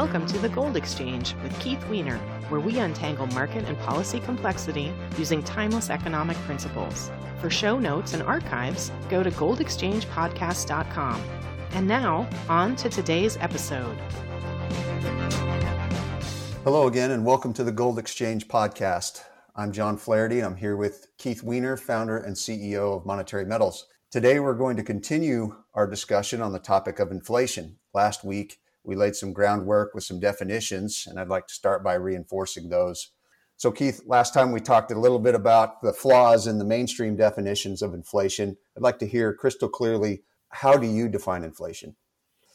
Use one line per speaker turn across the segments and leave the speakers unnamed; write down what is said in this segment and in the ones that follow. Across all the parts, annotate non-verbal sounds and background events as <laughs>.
Welcome to the Gold Exchange with Keith Weiner, where we untangle market and policy complexity using timeless economic principles. For show notes and archives, go to goldexchangepodcast.com. And now, on to today's episode.
Hello again, and welcome to the Gold Exchange podcast. I'm John Flaherty. I'm here with Keith Weiner, founder and CEO of Monetary Metals. Today, we're going to continue our discussion on the topic of inflation. Last week, we laid some groundwork with some definitions, and I'd like to start by reinforcing those. So, Keith, last time we talked a little bit about the flaws in the mainstream definitions of inflation. I'd like to hear crystal clearly how do you define inflation?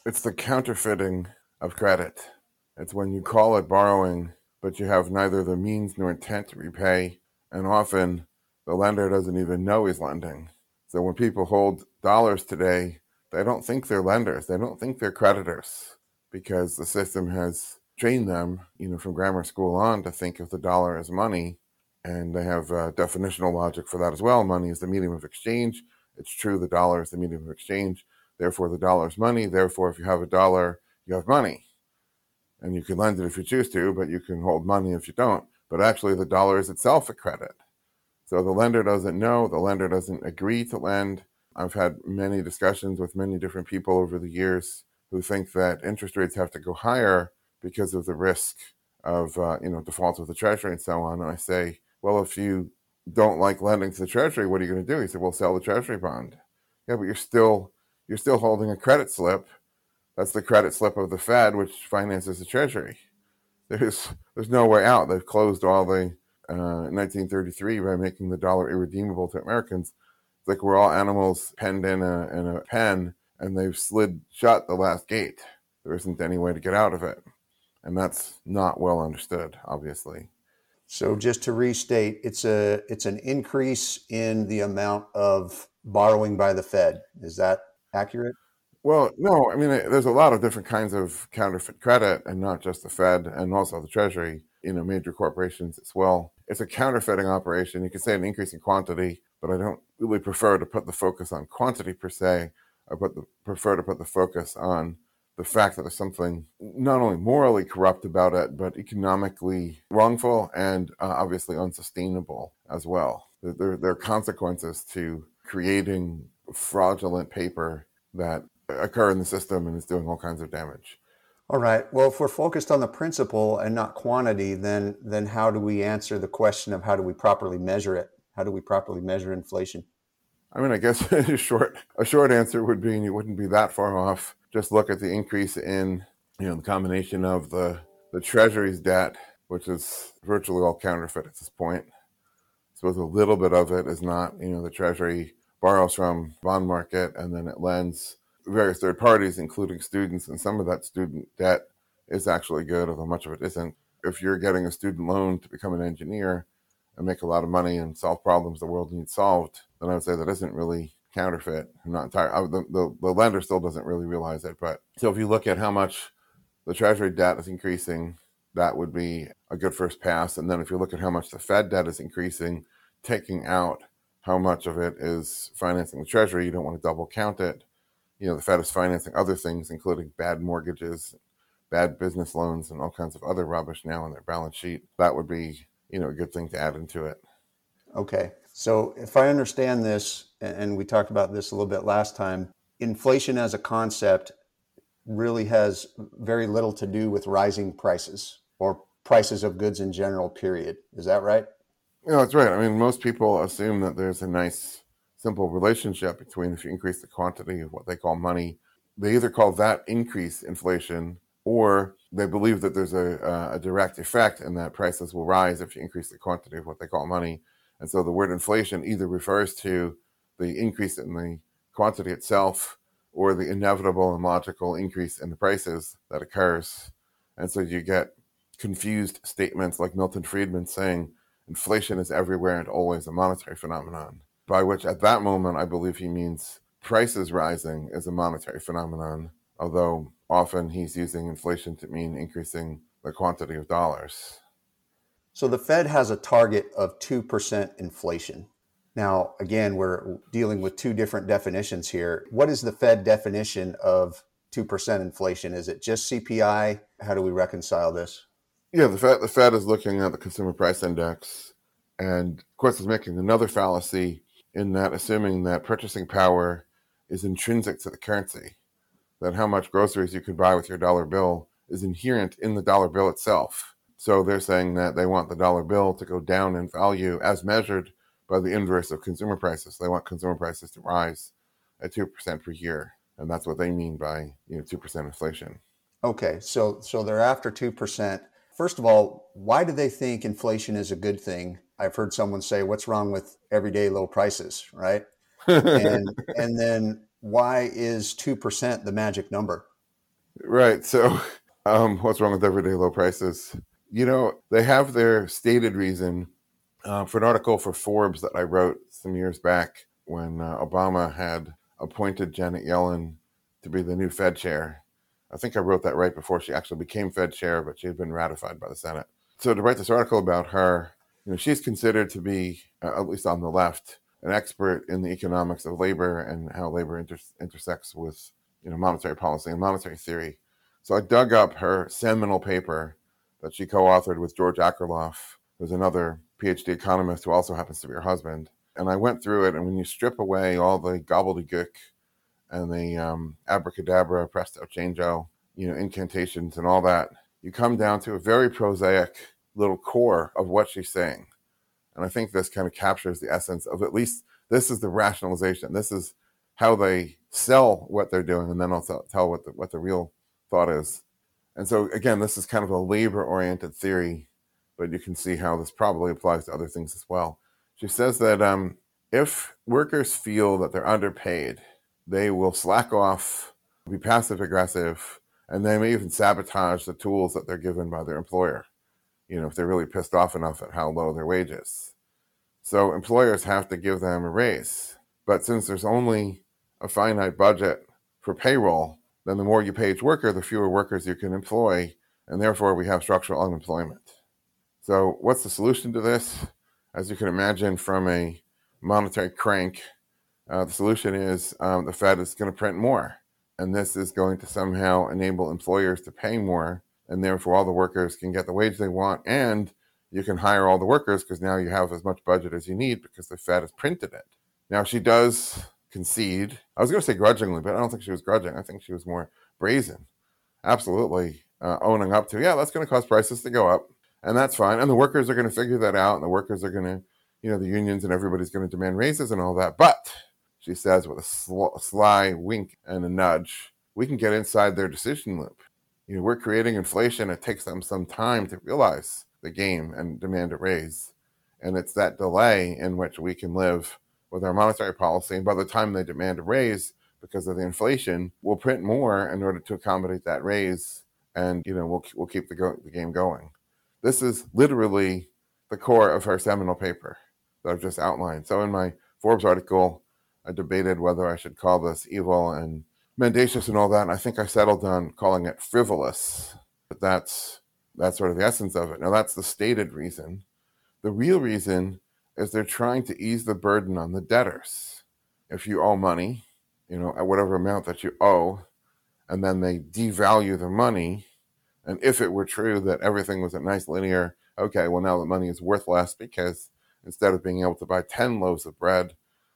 It's the counterfeiting of credit. It's when you call it borrowing, but you have neither the means nor intent to repay, and often the lender doesn't even know he's lending. So when people hold dollars today, they don't think they're lenders. They don't think they're creditors because the system has trained them, you know, from grammar school on to think of the dollar as money. And they have uh, definitional logic for that as well. Money is the medium of exchange. It's true the dollar is the medium of exchange. Therefore, the dollar is money. Therefore, if you have a dollar, you have money. And you can lend it if you choose to, but you can hold money if you don't. But actually, the dollar is itself a credit. So the lender doesn't know, the lender doesn't agree to lend. I've had many discussions with many different people over the years who think that interest rates have to go higher because of the risk of uh, you know defaults with the treasury and so on. And I say, well, if you don't like lending to the treasury, what are you going to do? He said, well, sell the treasury bond. Yeah, but you're still you're still holding a credit slip. That's the credit slip of the Fed, which finances the treasury. There's there's no way out. They've closed all the 1933 uh, by making the dollar irredeemable to Americans. It's like we're all animals penned in a, in a pen and they've slid shut the last gate. There isn't any way to get out of it. And that's not well understood, obviously.
So just to restate, it's a it's an increase in the amount of borrowing by the Fed. Is that accurate?
Well, no. I mean, eh, there's a lot of different kinds of counterfeit credit, and not just the Fed, and also the Treasury. You know, major corporations as well it's a counterfeiting operation. You can say an increase in quantity, but I don't really prefer to put the focus on quantity per se. I put the, prefer to put the focus on the fact that there's something not only morally corrupt about it, but economically wrongful and uh, obviously unsustainable as well. There, there are consequences to creating fraudulent paper that occur in the system and is doing all kinds of damage.
All right. Well, if we're focused on the principle and not quantity, then then how do we answer the question of how do we properly measure it? How do we properly measure inflation?
I mean, I guess <laughs> a short a short answer would be, you wouldn't be that far off. Just look at the increase in you know the combination of the the Treasury's debt, which is virtually all counterfeit at this point. So a little bit of it is not. You know, the Treasury borrows from bond market and then it lends various third parties, including students, and some of that student debt is actually good, although much of it isn't. If you're getting a student loan to become an engineer and make a lot of money and solve problems the world needs solved, then I would say that isn't really counterfeit. I'm not entirely, the, the, the lender still doesn't really realize it. But so if you look at how much the treasury debt is increasing, that would be a good first pass. And then if you look at how much the Fed debt is increasing, taking out how much of it is financing the treasury, you don't want to double count it you know the Fed is financing other things, including bad mortgages, bad business loans, and all kinds of other rubbish now on their balance sheet. That would be you know a good thing to add into it.
Okay, so if I understand this, and we talked about this a little bit last time, inflation as a concept really has very little to do with rising prices or prices of goods in general. Period. Is that right?
Yeah, that's right. I mean, most people assume that there's a nice simple relationship between if you increase the quantity of what they call money, they either call that increase inflation or they believe that there's a, a direct effect and that prices will rise if you increase the quantity of what they call money. And so the word inflation either refers to the increase in the quantity itself or the inevitable and logical increase in the prices that occurs. And so you get confused statements like Milton Friedman saying inflation is everywhere and always a monetary phenomenon by which at that moment I believe he means prices rising is a monetary phenomenon, although often he's using inflation to mean increasing the quantity of dollars.
So the Fed has a target of 2% inflation. Now, again, we're dealing with two different definitions here. What is the Fed definition of 2% inflation? Is it just CPI? how do we reconcile this?
Yeah, the Fed, the Fed is looking at the consumer price index and of course is making another fallacy in that assuming that purchasing power is intrinsic to the currency, that how much groceries you could buy with your dollar bill is inherent in the dollar bill itself. So they're saying that they want the dollar bill to go down in value as measured by the inverse of consumer prices. They want consumer prices to rise at 2% per year. And that's what they mean by you know 2% inflation.
Okay, so so they're after 2%. First of all, why do they think inflation is a good thing? I've heard someone say, "What's wrong with everyday low prices?" Right? <laughs> and and then why is two percent the magic number?
Right. So, <laughs> um, what's wrong with everyday low prices? You know, they have their stated reason uh, for an article for Forbes that I wrote some years back when uh, Obama had appointed Janet Yellen to be the new Fed chair. I think I wrote that right before she actually became Fed chair, but she had been ratified by the Senate. So to write this article about her, you know, she's considered to be, uh, at least on the left, an expert in the economics of labor and how labor inter- intersects with, you know, monetary policy and monetary theory. So I dug up her seminal paper that she co-authored with George Akerlof, who's another PhD economist who also happens to be her husband. And I went through it, and when you strip away all the gobbledygook and the um, abracadabra, presto, changeo, you know, incantations and all that, you come down to a very prosaic little core of what she's saying. And I think this kind of captures the essence of at least this is the rationalization. This is how they sell what they're doing, and then I'll tell what the, what the real thought is. And so, again, this is kind of a labor oriented theory, but you can see how this probably applies to other things as well. She says that um, if workers feel that they're underpaid, they will slack off, be passive aggressive, and they may even sabotage the tools that they're given by their employer you know, if they're really pissed off enough at how low their wage is. So employers have to give them a raise. But since there's only a finite budget for payroll, then the more you pay each worker, the fewer workers you can employ, and therefore we have structural unemployment. So, what's the solution to this? As you can imagine, from a monetary crank, uh, the solution is um, the Fed is going to print more. And this is going to somehow enable employers to pay more and therefore all the workers can get the wage they want and you can hire all the workers because now you have as much budget as you need because the Fed has printed it. Now she does concede. I was going to say grudgingly, but I don't think she was grudging. I think she was more brazen, absolutely uh, owning up to, yeah, that's going to cause prices to go up, and that's fine. And the workers are going to figure that out, and the workers are going to, you know, the unions and everybody's going to demand raises and all that. But she says with a sl- sly wink and a nudge, we can get inside their decision loop you know, we're creating inflation. It takes them some time to realize the game and demand a raise. And it's that delay in which we can live with our monetary policy. And by the time they demand a raise because of the inflation, we'll print more in order to accommodate that raise. And, you know, we'll, we'll keep the, go- the game going. This is literally the core of her seminal paper that I've just outlined. So in my Forbes article, I debated whether I should call this evil and mendacious and all that. And I think I settled on calling it frivolous. But that's that's sort of the essence of it. Now that's the stated reason. The real reason is they're trying to ease the burden on the debtors. If you owe money, you know, at whatever amount that you owe, and then they devalue the money, and if it were true that everything was a nice linear, okay, well now the money is worth less because instead of being able to buy 10 loaves of bread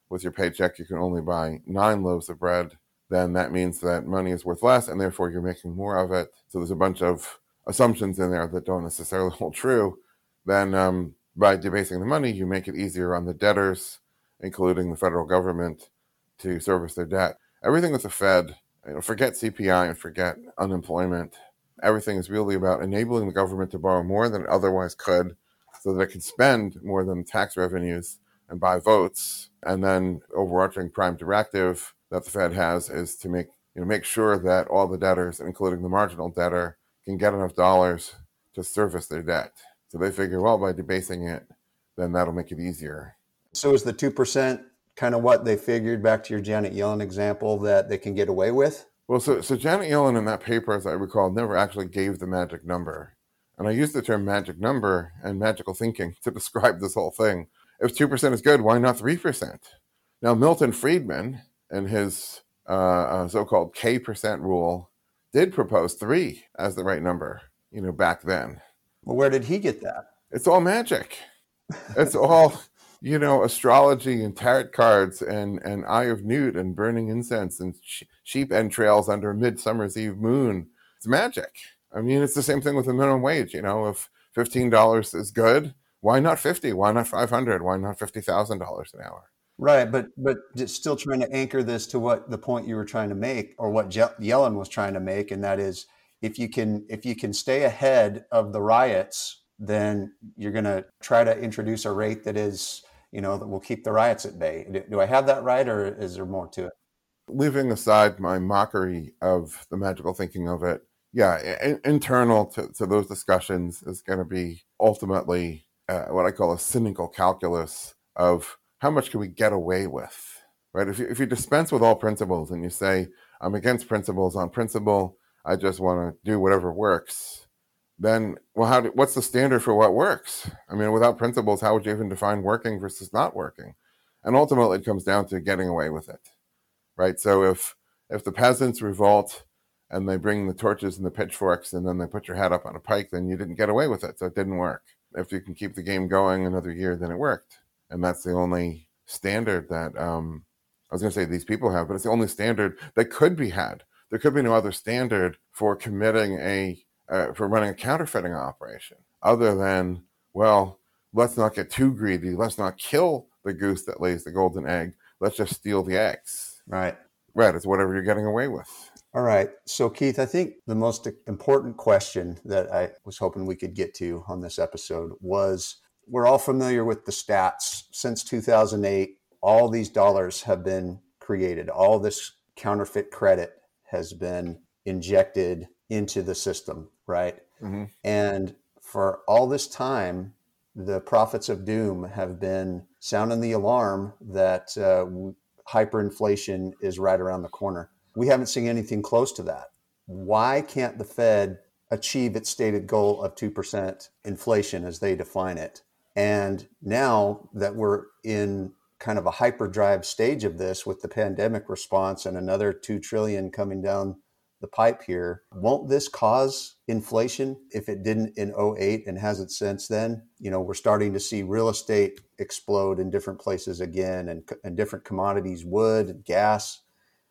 with your paycheck, you can only buy nine loaves of bread then that means that money is worth less and therefore you're making more of it. So there's a bunch of assumptions in there that don't necessarily <laughs> hold true. Then um, by debasing the money, you make it easier on the debtors, including the federal government, to service their debt. Everything with the Fed, you know, forget CPI and forget unemployment. Everything is really about enabling the government to borrow more than it otherwise could so that it can spend more than tax revenues and buy votes. And then overarching prime directive that the Fed has is to make you know make sure that all the debtors, including the marginal debtor, can get enough dollars to service their debt. So they figure, well, by debasing it, then that'll make it easier.
So is the two percent kind of what they figured? Back to your Janet Yellen example, that they can get away with.
Well, so so Janet Yellen in that paper, as I recall, never actually gave the magic number. And I use the term magic number and magical thinking <laughs> to describe this whole thing. If 2% is good, why not 3%? Now, Milton Friedman, and his uh, uh, so-called K percent rule did propose three as the right number, you know, back then.
Well, where did he get that?
It's all magic. It's all, you know, astrology and tarot cards and, and Eye of Newt and burning incense and sh- sheep entrails under a midsummer's eve moon. It's magic. I mean, it's the same thing with the minimum wage. You know, if $15 is good, why not 50? Why not 500? Why not $50,000 an hour?
Right, but but still trying to anchor this to what the point you were trying to make, or what Je- Yellen was trying to make, and that is, if you can if you can stay ahead of the riots, then you're going to try to introduce a rate that is, you know, that will keep the riots at bay. Do, do I have that right, or is there more to it?
Leaving aside my mockery of the magical thinking of it, yeah, in, internal to, to those discussions is going to be ultimately uh, what I call a cynical calculus of how much can we get away with, right? If you, if you dispense with all principles and you say, I'm against principles on principle, I just want to do whatever works, then, well, how do, what's the standard for what works? I mean, without principles, how would you even define working versus not working? And ultimately, it comes down to getting away with it, right? So if if the peasants revolt and they bring the torches and the pitchforks and then they put your head up on a pike, then you didn't get away with it, so it didn't work. If you can keep the game going another year, then it worked and that's the only standard that um, I was going to say these people have, but it's the only standard that could be had. There could be no other standard for committing a uh, for running a counterfeiting operation other than well, let's not get too greedy. Let's not kill the goose that lays the golden egg. Let's just steal the eggs.
Right.
Right. It's whatever you're getting away with.
All right. So, Keith, I think the most important question that I was hoping we could get to on this episode was we're all familiar with the stats. Since 2008, all these dollars have been created. All this counterfeit credit has been injected into the system, right? Mm-hmm. And for all this time, the prophets of doom have been sounding the alarm that uh, hyperinflation is right around the corner. We haven't seen anything close to that. Why can't the Fed achieve its stated goal of 2% inflation as they define it? And now that we're in kind of a hyperdrive stage of this with the pandemic response and another 2 trillion coming down the pipe here, won't this cause inflation if it didn't in 08 and hasn't since then? You know, we're starting to see real estate explode in different places again and, and different commodities, wood, gas.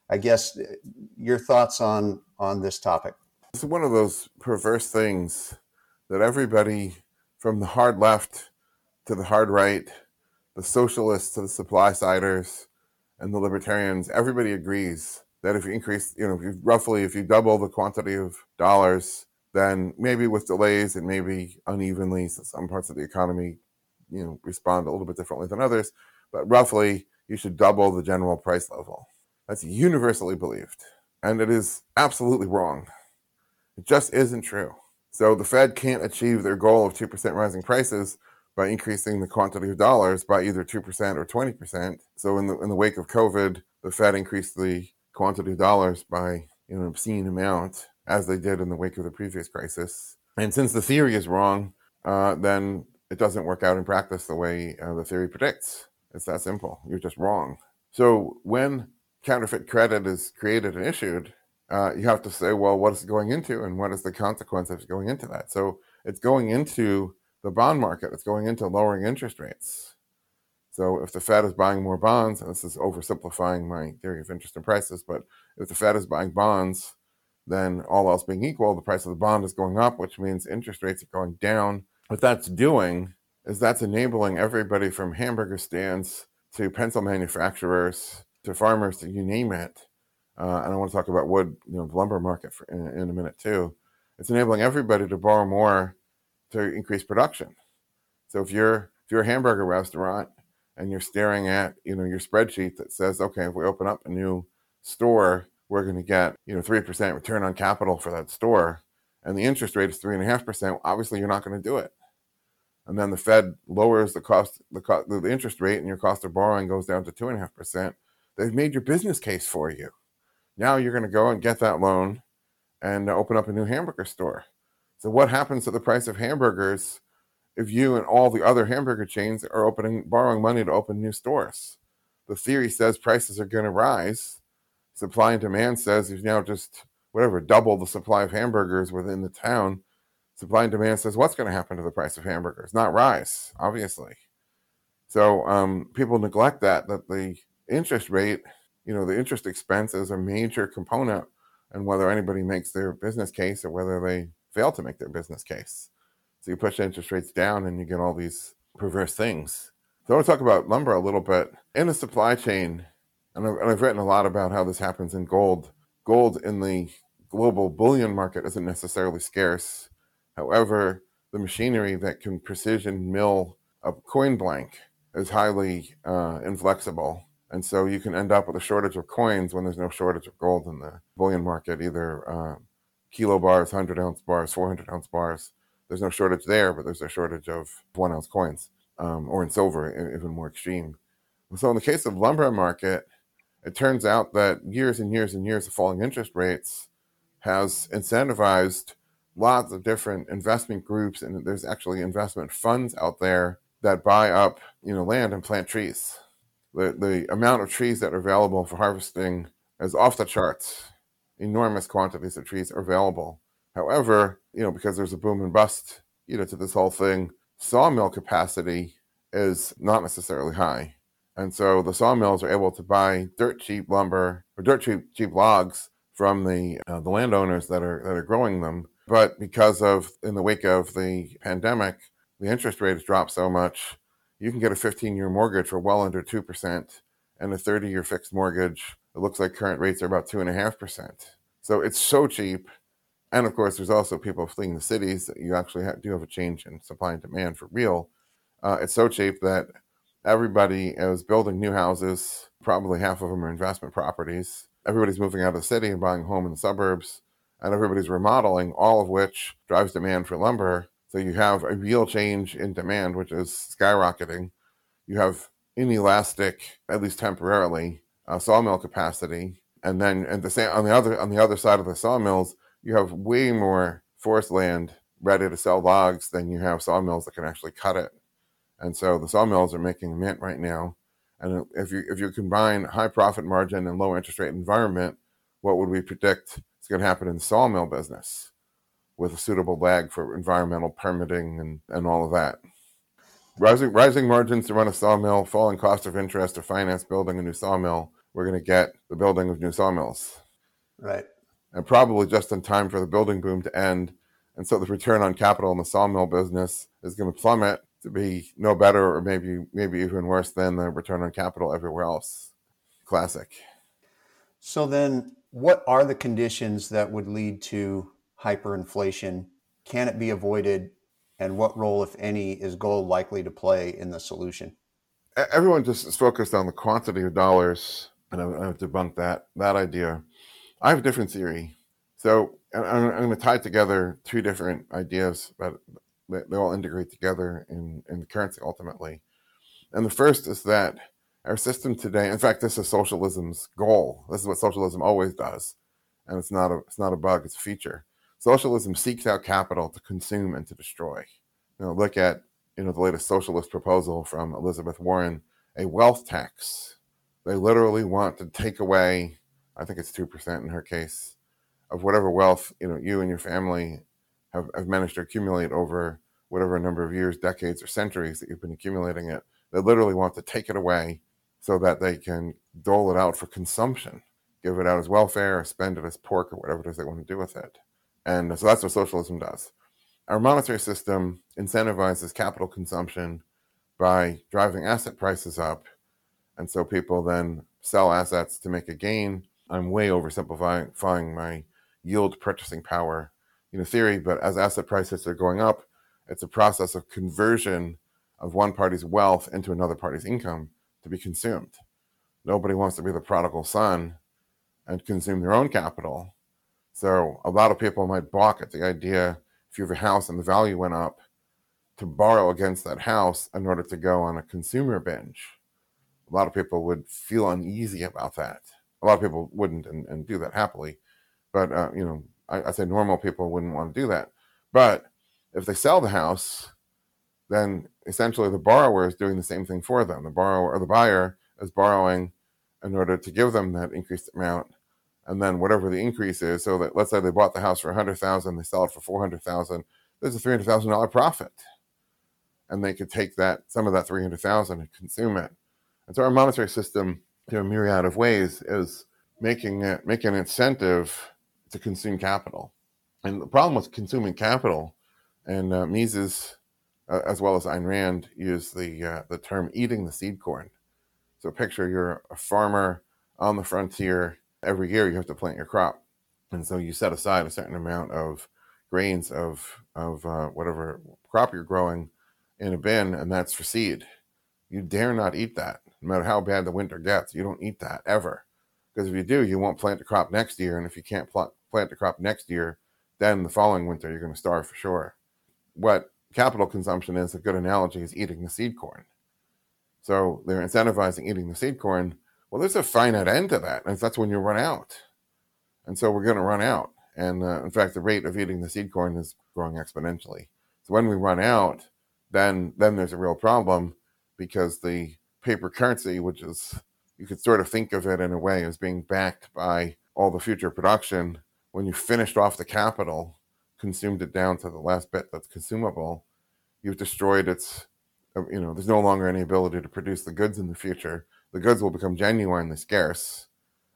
I guess uh, your thoughts on on this topic.
It's one of those perverse things that everybody from the hard left to the hard right, the socialists to the supply siders, and the libertarians, everybody agrees that if you increase, you know, if you, roughly if you double the quantity of dollars, then maybe with delays and maybe unevenly, so some parts of the economy, you know, respond a little bit differently than others, but roughly you should double the general price level. That's universally believed, and it is absolutely wrong. It just isn't true. So the Fed can't achieve their goal of 2% rising prices by increasing the quantity of dollars by either 2% or 20%. So in the in the wake of COVID, the Fed increased the quantity of dollars by you know, an obscene amount, as they did in the wake of the previous crisis. And since the theory is wrong, uh, then it doesn't work out in practice the way uh, the theory predicts. It's that simple. You're just wrong. So when counterfeit credit is created and issued, uh, you have to say, well, what is it going into, and what is the consequence of going into that? So it's going into the bond market. It's going into lowering interest rates. So if the Fed is buying more bonds, and this is oversimplifying my theory of interest and prices, but if the Fed is buying bonds, then all else being equal, the price of the bond is going up, which means interest rates are going down. What that's doing is that's enabling everybody from hamburger stands to pencil manufacturers to farmers to you name it. Uh, and I want to talk about wood, you know, the lumber market for, in, in a minute too. It's enabling everybody to borrow more to increase production. So if you're if you're a hamburger restaurant and you're staring at you know your spreadsheet that says, okay, if we open up a new store, we're going to get you know three percent return on capital for that store, and the interest rate is three and a half percent. Obviously, you're not going to do it. And then the Fed lowers the cost the, cost, the interest rate, and your cost of borrowing goes down to two and a half percent. They've made your business case for you. Now you're going to go and get that loan and open up a new hamburger store. So what happens to the price of hamburgers if you and all the other hamburger chains are opening borrowing money to open new stores? The theory says prices are going to rise. Supply and demand says you've now just whatever, double the supply of hamburgers within the town, supply and demand says what's going to happen to the price of hamburgers? Not rise, obviously. So um, people neglect that, that the interest rate, you know, the interest expense is a major component and whether anybody makes their business case or whether they fail to make their business case. So you push interest rates down and you get all these perverse things. So I want to talk about lumber a little bit. In the supply chain, and I've, and I've written a lot about how this happens in gold. Gold in the global bullion market isn't necessarily scarce. However, the machinery that can precision mill a coin blank is highly uh, inflexible. And so you can end up with a shortage of coins when there's no shortage of gold in the bullion market, either uh, kilo bars, 100 ounce bars, 400 ounce bars. There's no shortage there, but there's a shortage of one ounce coins, um, or in silver, even more extreme. So in the case of lumber market, it turns out that years and years and years of falling interest rates has incentivized lots of different investment groups, and there's actually investment funds out there that buy up, you know, land and plant trees. The the amount of trees that are available for harvesting is off the charts. Enormous quantities of trees are available. However, you know, because there's a boom and bust, you know, to this whole thing, sawmill capacity is not necessarily high. And so the sawmills are able to buy dirt cheap lumber or dirt cheap cheap logs from the uh, the landowners that are that are growing them. But because of in the wake of the pandemic, the interest rate has dropped so much, you can get a 15 year mortgage for well under 2% and a 30 year fixed mortgage. It looks like current rates are about 2.5%. So it's so cheap. And of course, there's also people fleeing the cities that you actually have, do have a change in supply and demand for real. Uh, it's so cheap that everybody is building new houses. Probably half of them are investment properties. Everybody's moving out of the city and buying a home in the suburbs. And everybody's remodeling, all of which drives demand for lumber so you have a real change in demand, which is skyrocketing. You have inelastic, at least temporarily, uh, sawmill capacity, and then the same on the other on the other side of the sawmills, you have way more forest land ready to sell logs than you have sawmills that can actually cut it. And so the sawmills are making mint right now. And if you if you combine high profit margin and low interest rate environment, what would we predict is going to happen in the sawmill business? with a suitable lag for environmental permitting and, and all of that. Rising, rising margins to run a sawmill, falling cost of interest to finance building a new sawmill, we're going to get the building of new sawmills.
Right.
And probably just in time for the building boom to end. And so the return on capital in the sawmill business is going to plummet to be no better or maybe maybe even worse than the return on capital everywhere else. Classic.
So then what are the conditions that would lead to hyperinflation? Can it be avoided? And what role, if any, is gold likely to play in the solution?
Everyone just is focused on the quantity of dollars, and I have debunked that that idea. I have a different theory. So I'm, I'm going to tie together two different ideas, but they all integrate together in, in the currency ultimately. And the first is that our system today, in fact, this is socialism's goal. This is what socialism always does. And it's not a it's not a bug, it's a feature. Socialism seeks out capital to consume and to destroy. You know, look at you know the latest socialist proposal from Elizabeth Warren, a wealth tax. They literally want to take away, I think it's two percent in her case, of whatever wealth you know you and your family have, have managed to accumulate over whatever number of years, decades, or centuries that you've been accumulating it. They literally want to take it away so that they can dole it out for consumption, give it out as welfare, or spend it as pork, or whatever it is they want to do with it. And so that's what socialism does. Our monetary system incentivizes capital consumption by driving asset prices up. And so people then sell assets to make a gain. I'm way oversimplifying my yield purchasing power you know, theory, but as asset prices are going up, it's a process of conversion of one party's wealth into another party's income to be consumed. Nobody wants to be the prodigal son and consume their own capital so a lot of people might balk at the idea if you have a house and the value went up to borrow against that house in order to go on a consumer binge. A lot of people would feel uneasy about that. A lot of people wouldn't and, and do that happily. But, uh, you know, I, I say normal people wouldn't want to do that. But if they sell the house, then essentially the borrower is doing the same thing for them. The borrower or the buyer is borrowing in order to give them that increased amount and then whatever the increase is. So that let's say they bought the house for hundred thousand, they sell it for four hundred thousand. There's a three hundred thousand dollar profit, and they could take that some of that three hundred thousand and consume it. And so our monetary system, in a myriad of ways, is making it making an incentive to consume capital. And the problem with consuming capital, and uh, Mises, uh, as well as Ayn Rand, use the uh, the term "eating the seed corn." So picture you're a farmer on the frontier every year you have to plant your crop, and so you set aside a certain amount of grains of of uh, whatever crop you're growing in a bin, and that's for seed. You dare not eat that, no matter how bad the winter gets. You don't eat that ever, because if you do, you won't plant the crop next year, and if you can't plant plant the crop next year, then the following winter you're going to starve for sure. What capital consumption is a good analogy is eating the seed corn. So they're incentivizing eating the seed corn well, there's a finite end to that, and that's when you run out. And so we're going to run out. And uh, in fact, the rate of eating the seed corn is growing exponentially. So when we run out, then then there's a real problem because the paper currency, which is you could sort of think of it in a way as being backed by all the future production. When you finished off the capital, consumed it down to the last bit that's consumable, you've destroyed its. Uh, you know, there's no longer any ability to produce the goods in the future the goods will become genuinely scarce.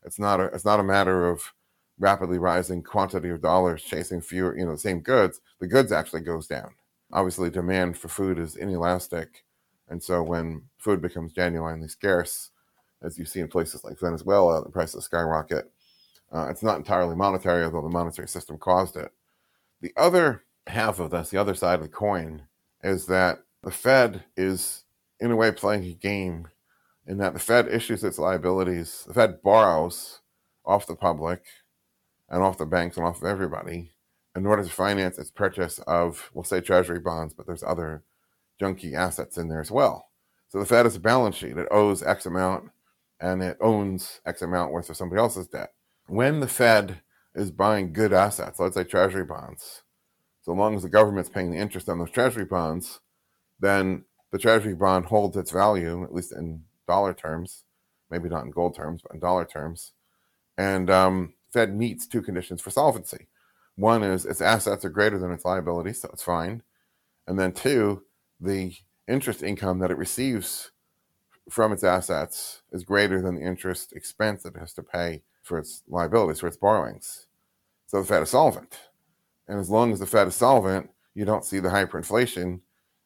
It's not a it's not a matter of rapidly rising quantity of dollars chasing fewer, you know, the same goods. The goods actually goes down. Obviously, demand for food is inelastic, and so when food becomes genuinely scarce, as you see in places like Venezuela, the prices skyrocket. Uh, it's not entirely monetary, although the monetary system caused it. The other half of this, the other side of the coin, is that the Fed is, in a way, playing a game in that the Fed issues its liabilities, the Fed borrows off the public and off the banks and off of everybody in order to finance its purchase of, we'll say, treasury bonds, but there's other junky assets in there as well. So the Fed is a balance sheet. It owes X amount and it owns X amount worth of somebody else's debt. When the Fed is buying good assets, let's say treasury bonds, so long as the government's paying the interest on those treasury bonds, then the treasury bond holds its value, at least in dollar terms, maybe not in gold terms, but in dollar terms. And um, Fed meets two conditions for solvency. One is its assets are greater than its liabilities, so it's fine. And then two, the interest income that it receives from its assets is greater than the interest expense that it has to pay for its liabilities, for its borrowings. So the Fed is solvent. And as long as the Fed is solvent, you don't see the hyperinflation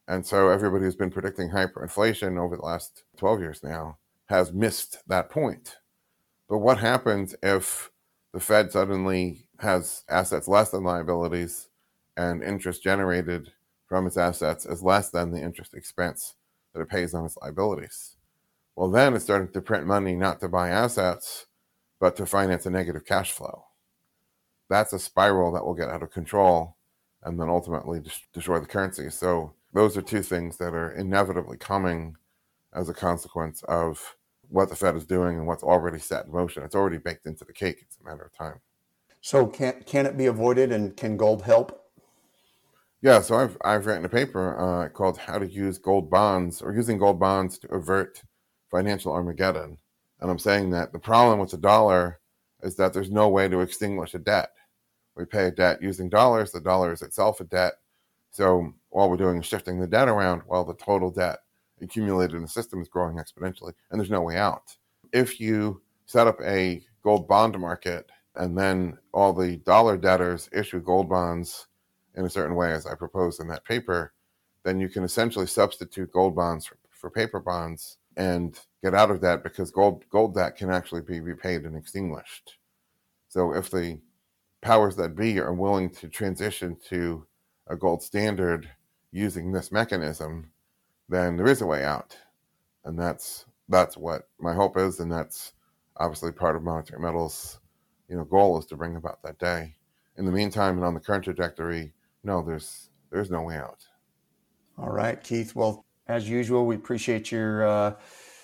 and so everybody who's been predicting hyperinflation over the last 12 years now has missed that point. But what happens if the Fed suddenly has assets less than liabilities and interest generated from its assets is less than the interest expense that it pays on its liabilities? Well, then it's starting to print money not to buy assets, but to finance a negative cash flow. That's a spiral that will get out of control and then ultimately destroy the currency. So those are two things that are inevitably coming as a consequence of what the Fed is doing and what's already set in motion. It's already baked into the cake. It's a matter of time.
So can can it be avoided, and can gold help?
Yeah, so I've I've written a paper uh, called "How to Use Gold Bonds" or using gold bonds to avert financial Armageddon, and I'm saying that the problem with the dollar is that there's no way to extinguish a debt. We pay a debt using dollars. The dollar is itself a debt. So all we're doing is shifting the debt around while the total debt accumulated in the system is growing exponentially, and there's no way out. If you set up a gold bond market and then all the dollar debtors issue gold bonds in a certain way, as I proposed in that paper, then you can essentially substitute gold bonds for, for paper bonds and get out of that because gold gold debt can actually be repaid and extinguished. So if the powers that be are willing to transition to a gold standard using this mechanism, then there is a way out. And that's that's what my hope is, and that's obviously part of monetary metals, you know, goal is to bring about that day. In the meantime and on the current trajectory, no, there's there's no way out.
All right, Keith. Well, as usual, we appreciate your uh,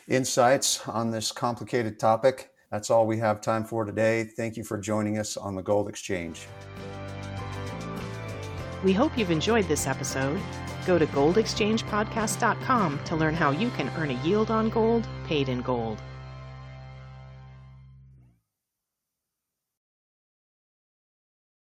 insights on this complicated topic. That's all we have time for today. Thank you for joining us on the Gold Exchange.
We hope you've enjoyed this episode. Go to goldexchangepodcast.com to learn how you can earn a yield on gold paid in gold.